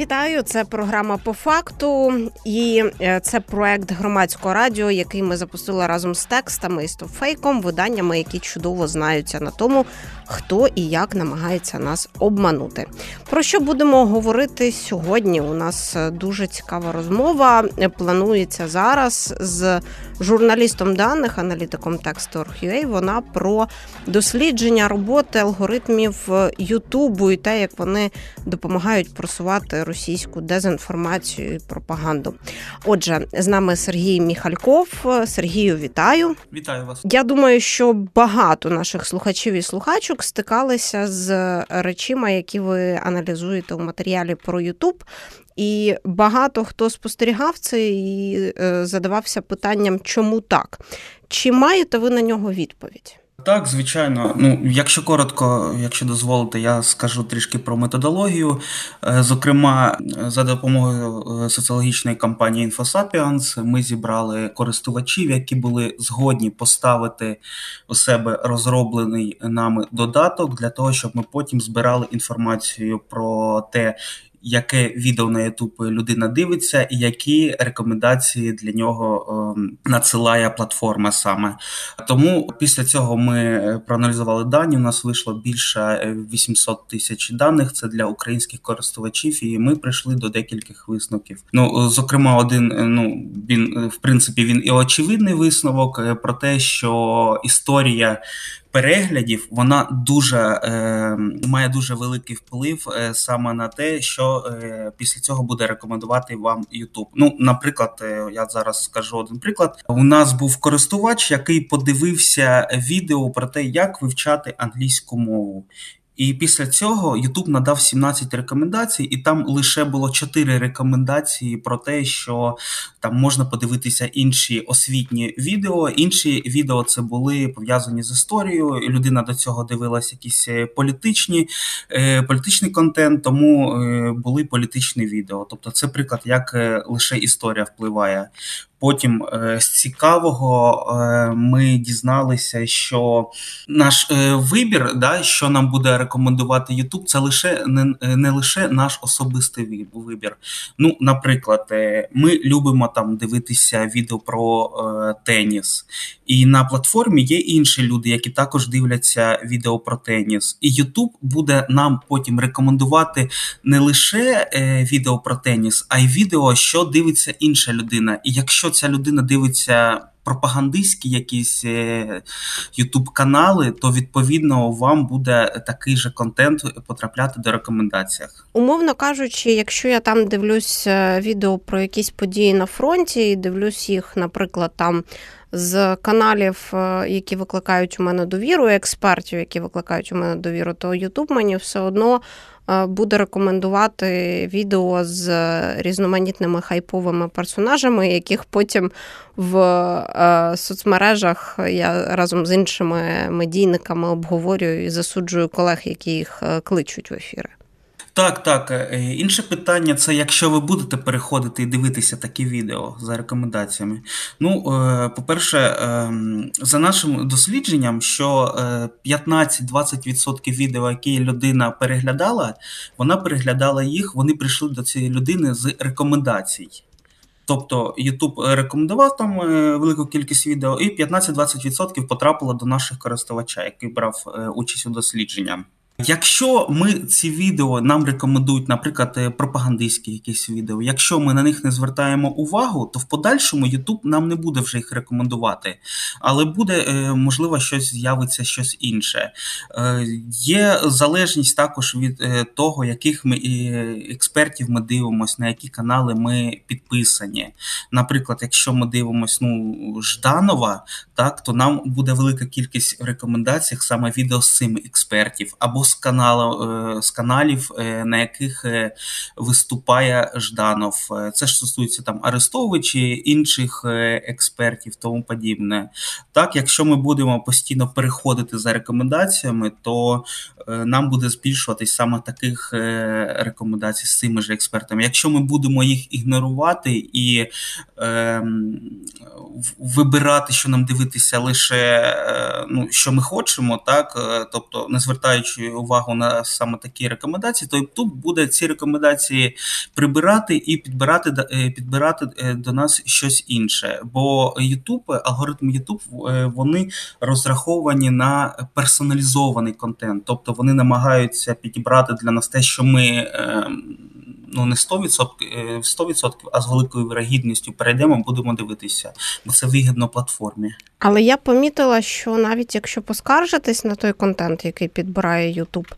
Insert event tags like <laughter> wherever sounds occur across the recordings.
Вітаю, це програма по факту, і е, це проект громадського радіо, який ми запустили разом з текстами і стофейком, виданнями, які чудово знаються на тому, хто і як намагається нас обманути. Про що будемо говорити сьогодні? У нас е, дуже цікава розмова. Планується зараз з журналістом даних, аналітиком Text.org.ua, Вона про дослідження роботи алгоритмів Ютубу і те, як вони допомагають просувати російську дезінформацію і пропаганду. Отже, з нами Сергій Міхальков. Сергію, вітаю! Вітаю вас. Я думаю, що багато наших слухачів і слухачок стикалися з речима, які ви аналізуєте у матеріалі про Ютуб. І багато хто спостерігав це і е, задавався питанням, чому так? Чи маєте ви на нього відповідь? Так, звичайно. Ну, якщо коротко, якщо дозволите, я скажу трішки про методологію. Е, зокрема, за допомогою е, соціологічної кампанії InfoSapiens ми зібрали користувачів, які були згодні поставити у себе розроблений нами додаток для того, щоб ми потім збирали інформацію про те, яке відео на YouTube людина дивиться, і які рекомендації для нього ем, надсилає платформа саме. Тому після цього ми проаналізували дані. У нас вийшло більше 800 тисяч даних. Це для українських користувачів, і ми прийшли до декількох висновків. Ну, зокрема, один ну він в принципі він і очевидний висновок е, про те, що історія переглядів вона дуже е, має дуже великий вплив е, саме на те, що е, після цього буде рекомендувати вам YouTube. Ну, наприклад, е, я зараз скажу один приклад. У нас був користувач, який подивився відео про те, як вивчати англійську мову. І після цього YouTube надав 17 рекомендацій, і там лише було 4 рекомендації про те, що там можна подивитися інші освітні відео. Інші відео це були пов'язані з історією. Людина до цього дивилася якісь е, політичні е, політичний контент, тому е, були політичні відео. Тобто, це приклад, як лише історія впливає. Потім е, з цікавого е, ми дізналися, що наш е, вибір, да, що нам буде рекомендувати YouTube, це лише не не лише наш особистий вибір. Ну, наприклад, ми любимо там дивитися відео про теніс, і на платформі є інші люди, які також дивляться відео про теніс. І YouTube буде нам потім рекомендувати не лише відео про теніс, а й відео, що дивиться інша людина. І якщо якщо ця людина дивиться пропагандистські якісь ютуб канали, то відповідно вам буде такий же контент потрапляти до рекомендаціях. Умовно кажучи, якщо я там дивлюсь е, відео про якісь події на фронті, і дивлюсь їх, наприклад, там. З каналів, е, які викликають у мене довіру, експертів, які викликають у мене довіру, то Ютуб мені все одно Е, буде рекомендувати відео з різноманітними хайповими персонажами, яких потім в е, соцмережах я разом з іншими медійниками обговорюю і засуджую колег, які їх е, кличуть в ефіри. Так, так. Е, інше питання це якщо ви будете переходити і дивитися такі відео за рекомендаціями. Ну, е, по-перше, ем, за нашим дослідженням, що 15-20% е, відео, які людина переглядала, вона переглядала їх, вони прийшли до цієї людини з рекомендацій. Тобто YouTube рекомендував там велику кількість відео, і 15-20% потрапило до наших користувача, який брав участь у дослідженні. Якщо ми ці відео нам рекомендують, наприклад, е, пропагандистські якісь відео, якщо ми на них не звертаємо увагу, то в подальшому YouTube нам не буде вже їх рекомендувати, але буде е, можливо щось з'явиться щось інше. Е, є залежність також від того, яких ми експертів ми дивимося, на які канали ми підписані. Наприклад, якщо ми дивимося ну, Жданова, так то нам буде велика кількість в рекомендаціях саме відео з цими експертів або з каналу, е, з каналів, е, на яких е, виступає Жданов. Це ж стосується там Арестовичі, інших експертів, тому подібне. Так, якщо ми будемо постійно переходити за рекомендаціями, то нам буде збільшуватись саме таких рекомендацій з цими ж експертами. Якщо ми будемо їх ігнорувати і е, вибирати, що нам дивитися лише ну, що ми хочемо, так тобто не звертаючи увагу на саме такі рекомендації, то тут буде ці рекомендації прибирати і підбирати підбирати до нас щось інше. Бо YouTube, алгоритм YouTube, вони розраховані на персоналізований контент, тобто вони намагаються підібрати для нас те, що ми ем, ну не 100%, 100%, а з великою вирогідністю перейдемо, будемо дивитися, бо це вигідно платформі. Але я помітила, що навіть якщо поскаржитись на той контент, який підбирає YouTube,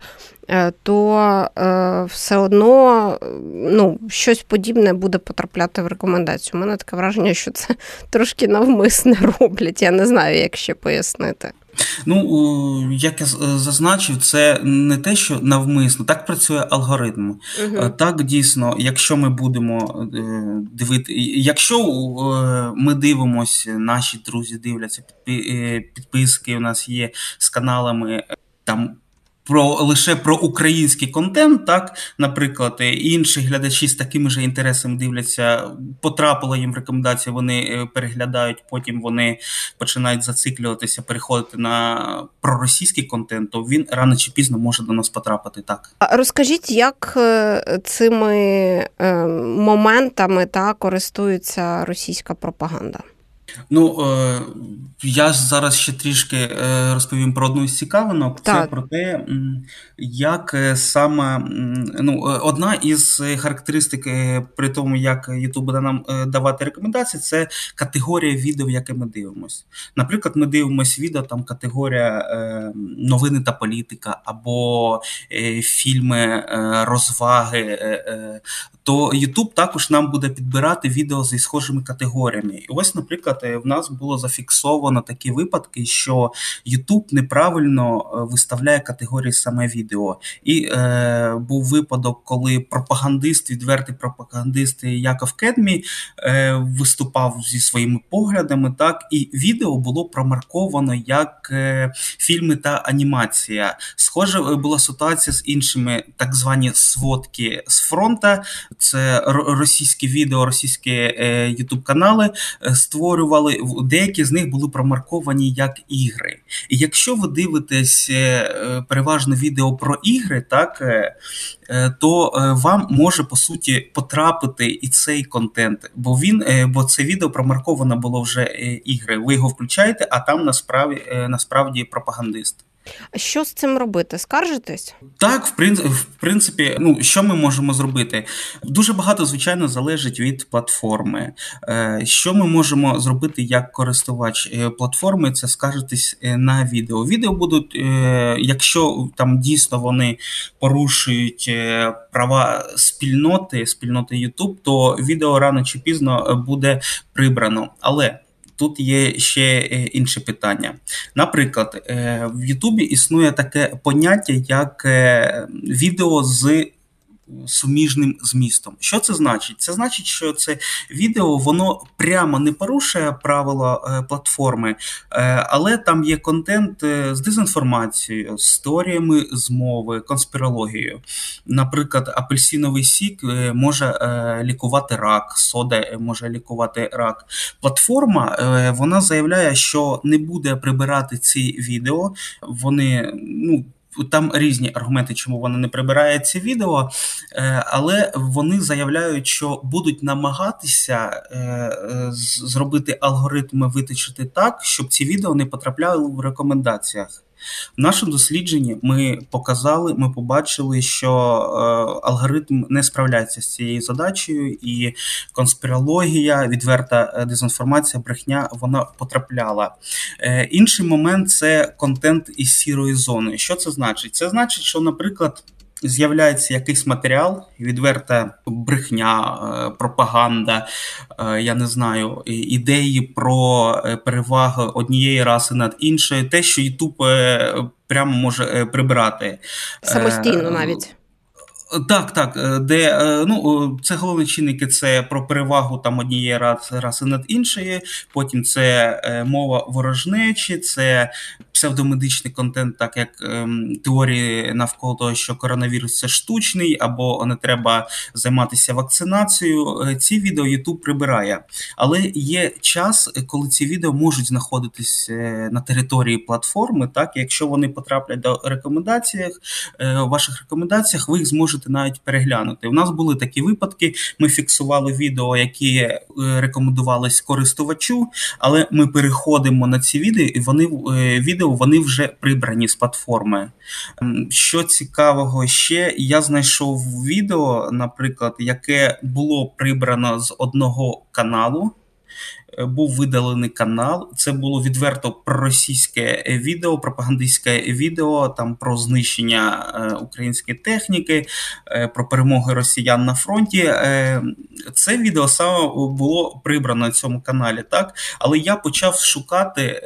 е, то е, все одно ну, щось подібне буде потрапляти в рекомендацію. У мене таке враження, що це <laughs> трошки навмисне роблять. Я не знаю, як ще пояснити. Ну, як я зазначив, це не те, що навмисно, так працює алгоритм. Угу. Так, дійсно, якщо ми будемо е, дивити, якщо е, ми дивимося, наші друзі дивляться, підписки у нас є з каналами там про лише про український контент, так, наприклад, інші глядачі з такими ж інтересами дивляться, потрапила їм рекомендація, вони е, переглядають, потім вони починають зациклюватися, переходити на проросійський контент, то він рано чи пізно може до нас потрапити. Так розкажіть, як е, цими е, моментами та користується російська пропаганда? Ну е, я зараз ще трішки е, розповім про одну з цікавинок. Так. Це про те, як е, саме ну, одна із характеристик при тому, як YouTube буде нам давати рекомендації, це категорія відео, яке ми дивимося. Наприклад, ми дивимося відео, там категорія новини та політика, або фільми, розваги. То YouTube також нам буде підбирати відео зі схожими категоріями. І ось, наприклад в нас було зафіксовано такі випадки, що YouTube неправильно е, виставляє категорії саме відео. І е, був випадок, коли пропагандист, відвертий пропагандист Яков Кедмі е, виступав зі своїми поглядами. Так, і відео було промарковано як е, фільми та анімація. Схоже, е, була ситуація з іншими так звані сводки з фронта. Це російські відео, російські е, YouTube канали е, створювали деякі з них були промарковані як ігри. І якщо ви дивитесь е, переважно відео про ігри, так то вам може по суті потрапити і цей контент, бо він, бо це відео промарковано було вже ігри. Ви його включаєте, а там насправді насправді пропагандист. Що з цим робити? Скаржитись? Так, в принципі, в принципі, ну що ми можемо зробити? Дуже багато, звичайно, залежить від платформи. Е, що ми можемо зробити як користувач е, платформи? Це скаржитись е, на відео. Відео будуть, якщо там дійсно вони порушують права спільноти, спільноти YouTube, то відео рано чи пізно буде прибрано. Але тут є ще е, інше питання. Наприклад, е, в Ютубі існує таке поняття, як е, відео з суміжним змістом. Що це значить? Це значить, що це відео воно прямо не порушує правила е, платформи, е, але там є контент е, з дезінформацією, з теоріями змови, конспірологією. Наприклад, апельсиновий сік може лікувати рак, сода може лікувати рак. Платформа вона заявляє, що не буде прибирати ці відео. Вони ну там різні аргументи, чому вона не прибирає ці відео, е, але вони заявляють, що будуть намагатися е, е, зробити алгоритми витичити так, щоб ці відео не потрапляли в рекомендаціях. В нашому дослідженні ми показали, ми побачили, що е, алгоритм не справляється з цією задачею, і конспірологія, відверта е, дезінформація, брехня вона потрапляла. Е, інший момент це контент із сірої зони. Що це значить? Це значить, що, наприклад з'являється якийсь матеріал, відверта брехня, е, пропаганда, е, я не знаю, ідеї про е, перевагу однієї раси над іншою, те, що Ютуб прямо може прибирати самостійно навіть. Так, так, е, де е, ну це головні чинники це про перевагу там однієї раси над іншої. Потім це е, мова ворожнечі, це псевдомедичний контент, так як ем, теорії навколо того, що коронавірус це штучний, або не треба займатися вакцинацією. Ці відео YouTube прибирає, але є час, коли ці відео можуть знаходитись на території платформи. Так, якщо вони потраплять до рекомендаціях, ваших рекомендаціях, ви їх зможете можете навіть переглянути. У нас були такі випадки. Ми фіксували відео, які е, рекомендувались користувачу, але ми переходимо на ці відео, і вони е, відео вони вже прибрані з платформи. Що цікавого ще, я знайшов відео, наприклад, яке було прибрано з одного каналу. Е, був видалений канал. Це було відверто проросійське відео, пропагандистське відео там про знищення е, української техніки, е, про перемоги росіян на фронті. Це відео саме було прибрано на цьому каналі, так але я почав шукати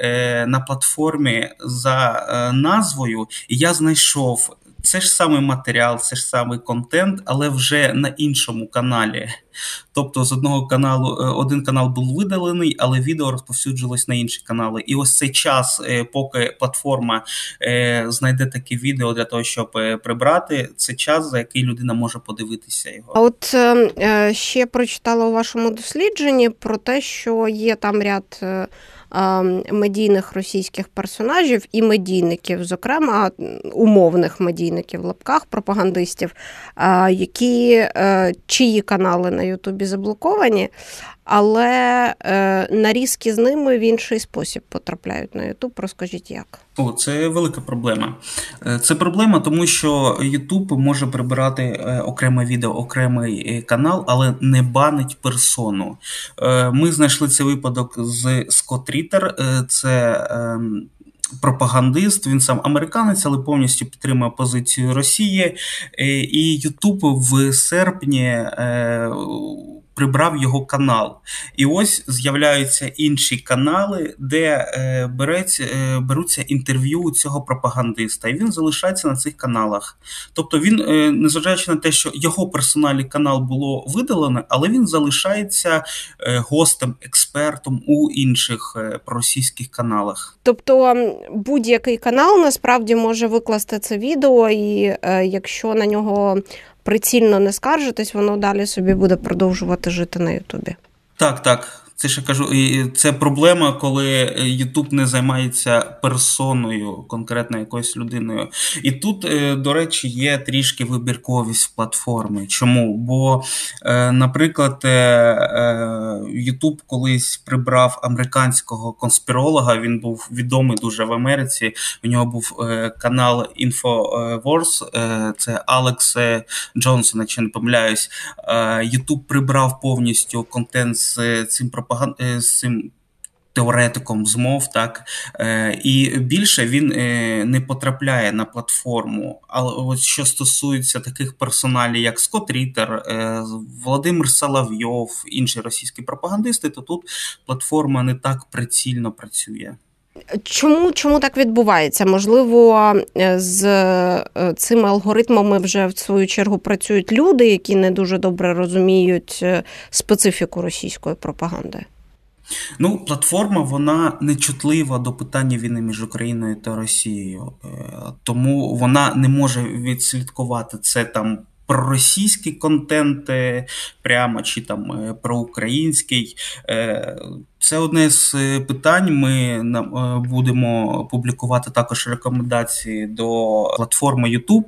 на платформі за назвою, і я знайшов це ж самий матеріал, це ж самий контент, але вже на іншому каналі. Тобто з одного каналу е, один канал був видалений, але відео розповсюджилось на інші канали. І ось цей час, е, поки платформа е, знайде таке відео для того, щоб прибрати, це час, за який людина може подивитися його. А от ще прочитала у вашому дослідженні про те, що є там ряд медійних російських персонажів і медійників, зокрема умовних медійників в лапках, пропагандистів, які е, чиї канали на Ютубі заблоковані, але е, нарізки з ними в інший спосіб потрапляють на Ютуб. Розкажіть як. О, це велика проблема. Е, це проблема, тому що Ютуб може прибирати е, окреме відео, окремий канал, але не банить персону. Ми знайшли цей випадок з Скотт Рітер. Це ем, Пропагандист, він сам американець, але повністю підтримує позицію Росії. І Ютуб в серпні прибрав його канал. І ось з'являються інші канали, де е, береться, е, беруться інтерв'ю цього пропагандиста, і він залишається на цих каналах. Тобто він, е, незважаючи на те, що його персональний канал було видалено, але він залишається е, гостем, експертом у інших е, проросійських каналах. Тобто будь-який канал насправді може викласти це відео, і е, якщо на нього прицільно не скаржитись, воно далі собі буде продовжувати жити на Ютубі. Так, так. Це я кажу, це проблема, коли Ютуб не займається персоною, конкретно якоюсь людиною. І тут, е, до речі, є трішки вибірковість платформи. Чому? Бо, е, наприклад, Ютуб е, колись прибрав американського конспіролога. Він був відомий дуже в Америці. У нього був канал InfoWars, це Алекс Джонсон, якщо не помиляюсь. Ютуб прибрав повністю контент з цим пропагандом пропаган... Е, з цим теоретиком змов, так е, і більше він е, не потрапляє на платформу. Але от що стосується таких персоналів, як Скотт Рітер, Володимир Соловйов, інші російські пропагандисти, то тут платформа не так прицільно працює. Чому чому так відбувається? Можливо, з цими алгоритмами вже в свою чергу працюють люди, які не дуже добре розуміють специфіку російської пропаганди. Ну, платформа вона не чутлива до питання війни між Україною та Росією, е, тому вона не може відслідкувати це там проросійський контент прямо чи там е, проукраїнський. Це одне з е, питань. Ми е, будемо публікувати також рекомендації до платформи YouTube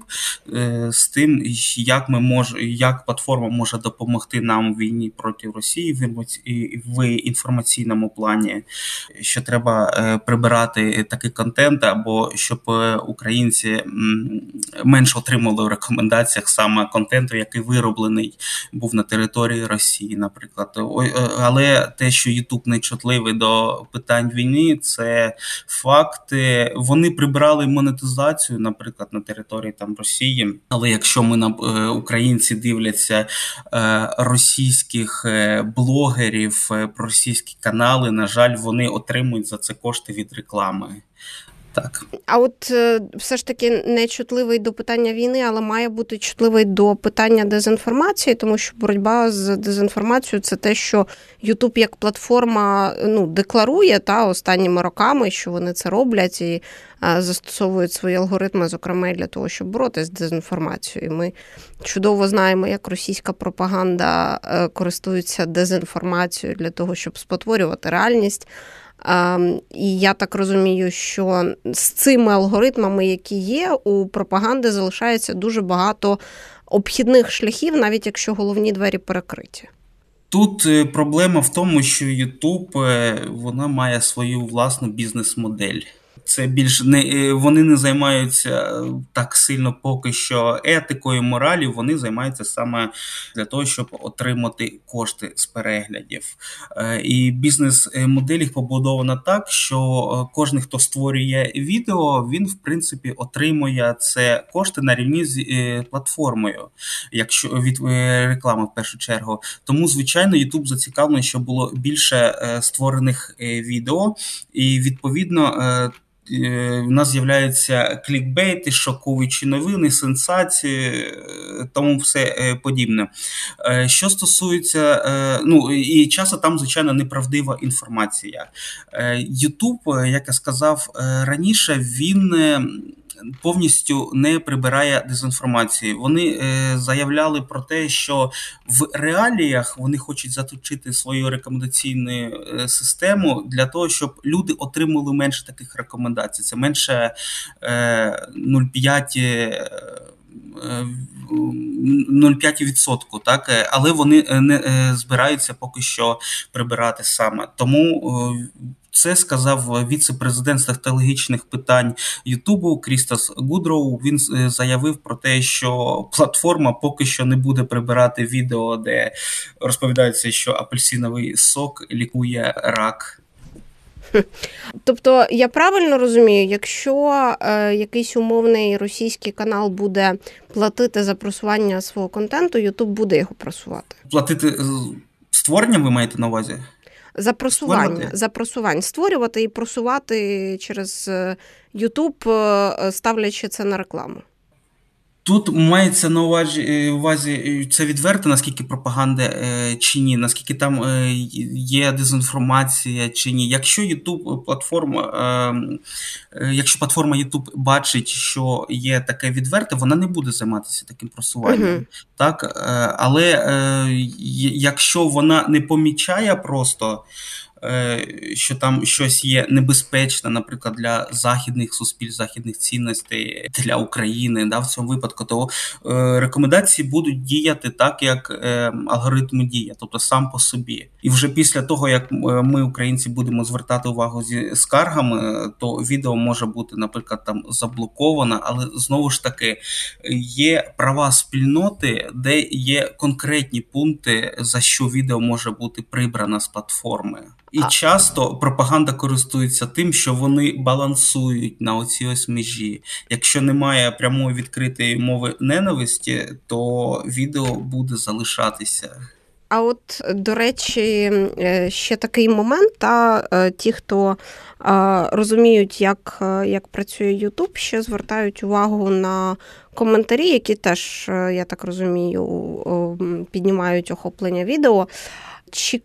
е, з тим, як ми мож, як платформа може допомогти нам в війні проти Росії в інформаційному плані, що треба прибирати такий контент, або щоб українці менше отримали в рекомендаціях саме контенту, який вироблений був на території Росії, наприклад. Але те, що YouTube не чутливий до питань війни. Це факти. Вони прибрали монетизацію, наприклад, на території там Росії. Але якщо ми на е, українці дивляться е, російських блогерів, блогерів, російські канали, на жаль, вони отримують за це кошти від реклами. Так. А от е, все ж таки не чутливий до питання війни, але має бути чутливий до питання дезінформації, тому що боротьба з дезінформацією це те, що Ютуб як платформа ну, декларує та останніми роками, що вони це роблять і а, застосовують свої алгоритми, зокрема для того, щоб боротися з дезінформацією. Ми чудово знаємо, як російська пропаганда е, користується дезінформацією для того, щоб спотворювати реальність. І я так розумію, що з цими алгоритмами, які є, у пропаганди залишається дуже багато обхідних шляхів, навіть якщо головні двері перекриті. Тут е, проблема в тому, що YouTube е, вона має свою власну бізнес-модель. Це більш не е, вони не займаються так сильно поки що етикою, моралю. Вони займаються саме для того, щоб отримати кошти з переглядів. Е, і бізнес-модель їх побудована так, що е, кожен, хто створює відео, він в принципі отримує це кошти на рівні з платформою, якщо від реклами в першу чергу. Тому, звичайно, YouTube зацікавлений, щоб було більше створених відео, і відповідно. Е, в нас з'являються клікбейти, шоковичі новини, сенсації, е, тому все е, подібне. Що стосується, ну і часто там, звичайно, неправдива інформація. Ютуб, як я сказав раніше, він повністю не прибирає дезінформації. Вони е, заявляли про те, що в реаліях вони хочуть заточити свою рекомендаційну е, систему для того, щоб люди отримали менше таких рекомендацій. Це менше е, 0,5%. 0,5%, так але вони не збираються поки що прибирати саме. Тому це сказав віце-президент стратегічних питань Ютубу Крістас Гудроу. Він е, заявив про те, що платформа поки що не буде прибирати відео, де розповідається, що апельсиновий сок лікує рак. Тобто я правильно розумію, якщо е, якийсь умовний російський канал буде платити за просування свого контенту, Ютуб буде його просувати. Платити створенням ви маєте на увазі? За просування, за просування створювати і просувати через YouTube, е, ставлячи це на рекламу. Тут мається на увазі е, увазі е, це відверто, наскільки пропаганда е, чи ні, наскільки там є дезінформація чи ні. Якщо YouTube платформа, якщо платформа YouTube бачить, що є таке відверте, вона не буде займатися таким просуванням. Uh-huh. Так, але якщо вона не помічає просто. Е, що там щось є небезпечне, наприклад, для західних суспільств, західних цінностей для України, да, в цьому випадку, то е, рекомендації будуть діяти так, як е, алгоритм діє, тобто сам по собі. І вже після того, як ми, українці, будемо звертати увагу зі скаргами, то відео може бути, наприклад, там заблоковано, але знову ж таки є права спільноти, де є конкретні пункти, за що відео може бути прибрано з платформи. І а... часто пропаганда користується тим, що вони балансують на оцій ось межі. Якщо немає прямої відкритої мови ненависті, то відео буде залишатися. А от, до речі, е, ще такий момент, та е, ті, хто розуміють, як як працює Ютуб, ще звертають увагу на коментарі, які теж, е, я так розумію, піднімають охоплення відео. Чи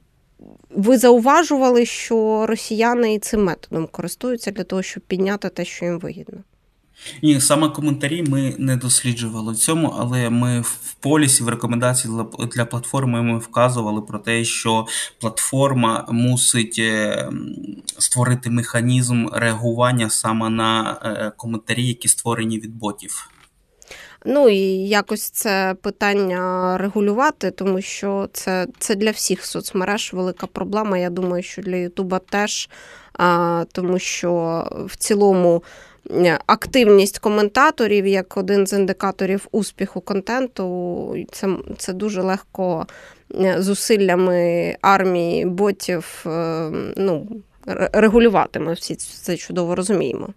ви зауважували, що росіяни і цим методом користуються для того, щоб підняти те, що їм вигідно? Ні, саме коментарі ми не досліджували в цьому, але ми в полісі в рекомендації для платформи ми вказували про те, що платформа мусить е, створити механізм реагування саме на е, коментарі, які створені від ботів. Ну і якось це питання регулювати, тому що це це для всіх соцмереж велика проблема. Я думаю, що для Ютуба теж, а, тому що в цілому. Активність коментаторів як один з індикаторів успіху контенту, це це дуже легко зусиллями армії ботів е, ну, регулювати. Всі це чудово розуміємо.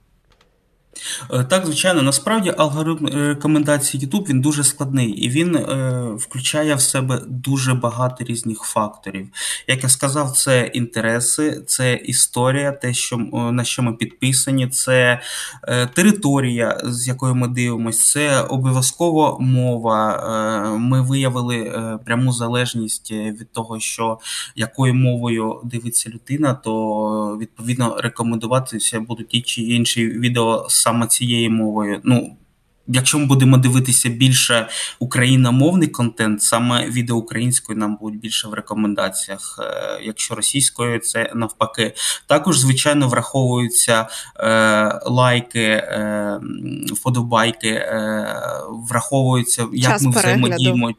Е, так, звичайно, насправді алгоритм е, рекомендацій YouTube він дуже складний і він е, включає в себе дуже багато різних факторів. Як я сказав, це інтереси, це історія, те, що на що ми підписані, це е, територія, з якою ми дивимося, це обов'язково мова. Е, ми виявили е, пряму залежність від того, що якою мовою дивиться людина, то відповідно рекомендуватися будуть ті чи інші відео саме цією мовою. Ну, Якщо ми будемо дивитися більше україномовний контент, саме відео українською нам будуть більше в рекомендаціях. Е, якщо російською, це навпаки. Також, звичайно, враховуються е, лайки, е, вподобайки, е, враховуються, як Час ми перегляду. взаємодіємо.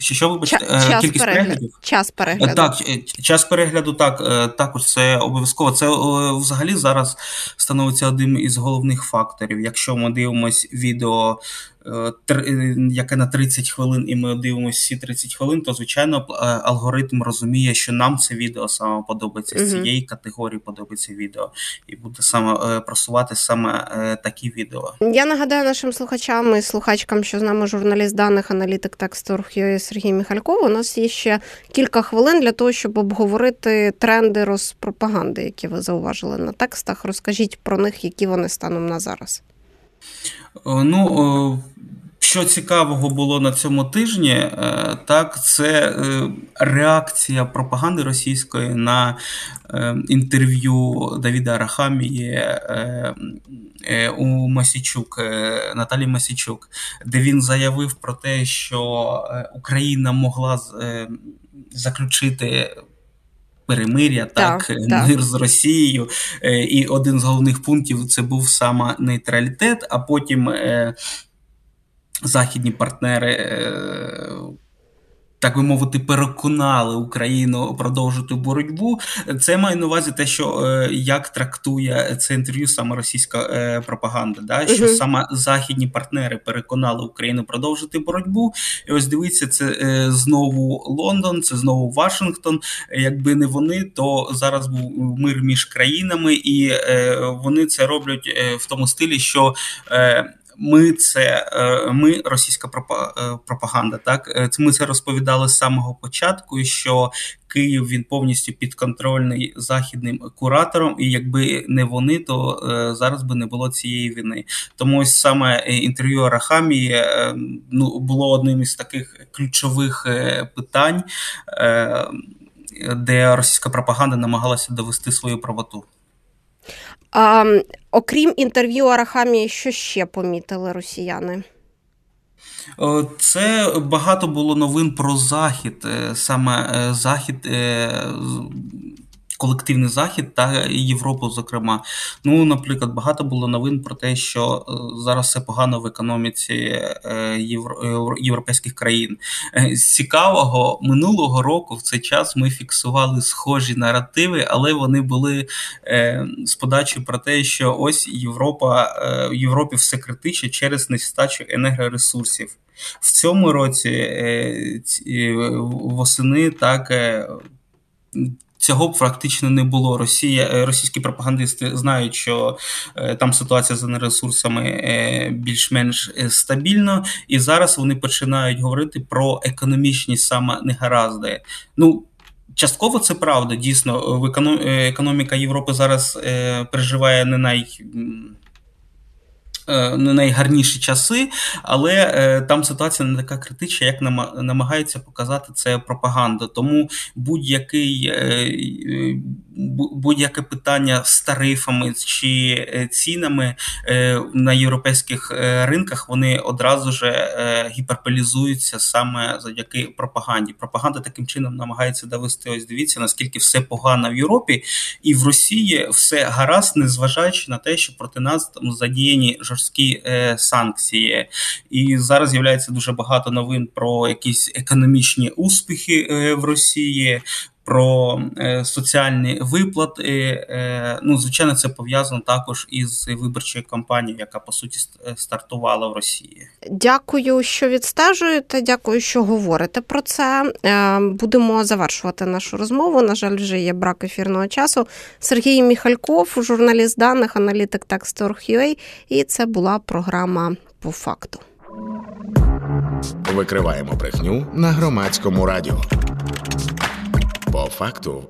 Що що вибачте? Ча- час Кількість перегляд. переглядів? Час перегляду. Так, час перегляду, так, е, також це обов'язково. Це е, взагалі зараз становиться одним із головних факторів. Якщо ми дивимося відео Е, е, яке на 30 хвилин, і ми дивимося всі 30 хвилин, то звичайно е, алгоритм розуміє, що нам це відео саме подобається з цієї категорії подобається відео, і буде саме просувати саме такі відео. Я нагадаю нашим слухачам і слухачкам, що з нами журналіст даних, аналітик тексту.ua Сергій Міхальков. У нас є ще кілька хвилин для того, щоб обговорити тренди розпропаганди, які ви зауважили на текстах. Розкажіть про них, які вони станом на зараз. Е, ну, що цікавого було на цьому тижні, е, так це е, реакція пропаганди російської на інтерв'ю Давіда Арахамії у Масічук Наталі Масічук, де він заявив про те, що Україна могла заключити перемир'я, так, так мир так. з Росією. Е, і один з головних пунктів це був саме нейтралітет, а потім е, західні партнери. Так би мовити, переконали Україну продовжити боротьбу. Це має на увазі те, що е, як трактує це інтерв'ю саме російська е, пропаганда, да що uh саме західні партнери переконали Україну продовжити боротьбу. І ось дивіться, це е, знову Лондон, це знову Вашингтон. Якби не вони, то зараз був мир між країнами, і вони це роблять в тому стилі, що ми це е, ми російська е, пропаганда. Так е, ми це розповідали з самого початку. Що Київ він повністю підконтрольний західним куратором, і якби не вони, то зараз би не було цієї війни. Тому ось саме інтерв'ю Арахамії ну було одним із таких ключових питань, де російська пропаганда намагалася довести свою правоту. А, Окрім інтерв'ю Арахамії, що ще помітили росіяни? Це багато було новин про захід. Е, саме е, захід е, колективний захід та Європу. Зокрема, ну наприклад, багато було новин про те, що е, зараз все погано в економіці е, європейських країн. Е, з цікавого минулого року в цей час ми фіксували схожі наративи, але вони були з подачі про те, що ось Європа в Європі все критичне через нестачу енергоресурсів. В цьому році восени так Цього практично не було. Росія, е, російські пропагандисти знають, що е, там ситуація з ресурсами е, більш-менш стабільна, і зараз вони починають говорити про економічні саме негаразди. Ну частково це правда. Дійсно, в економіка Європи зараз переживає не най. Е, не найгарніші часи, але е, там ситуація не така критична, як намагається показати це пропаганда. Тому будь-який е, будь-яке питання з тарифами чи цінами на європейських ринках вони одразу ж гіперполізуються саме завдяки пропаганді. Пропаганда таким чином намагається довести. Ось дивіться, наскільки все погано в Європі і в Росії все гаразд, незважаючи на те, що проти нас там задіяні жорсткі е, санкції. І зараз з'являється дуже багато новин про якісь економічні успіхи е, в Росії. Про е, соціальні виплати. Е, ну, звичайно, це пов'язано також із виборчою кампанією, яка по суті стартувала в Росії. Дякую, що відстежуєте. Дякую, що говорите про це. Будемо завершувати нашу розмову. На жаль, вже є брак ефірного часу. Сергій Міхальков, журналіст даних, аналітик Text.org.ua. І це була програма по факту. Викриваємо брехню на громадському радіо. По факту.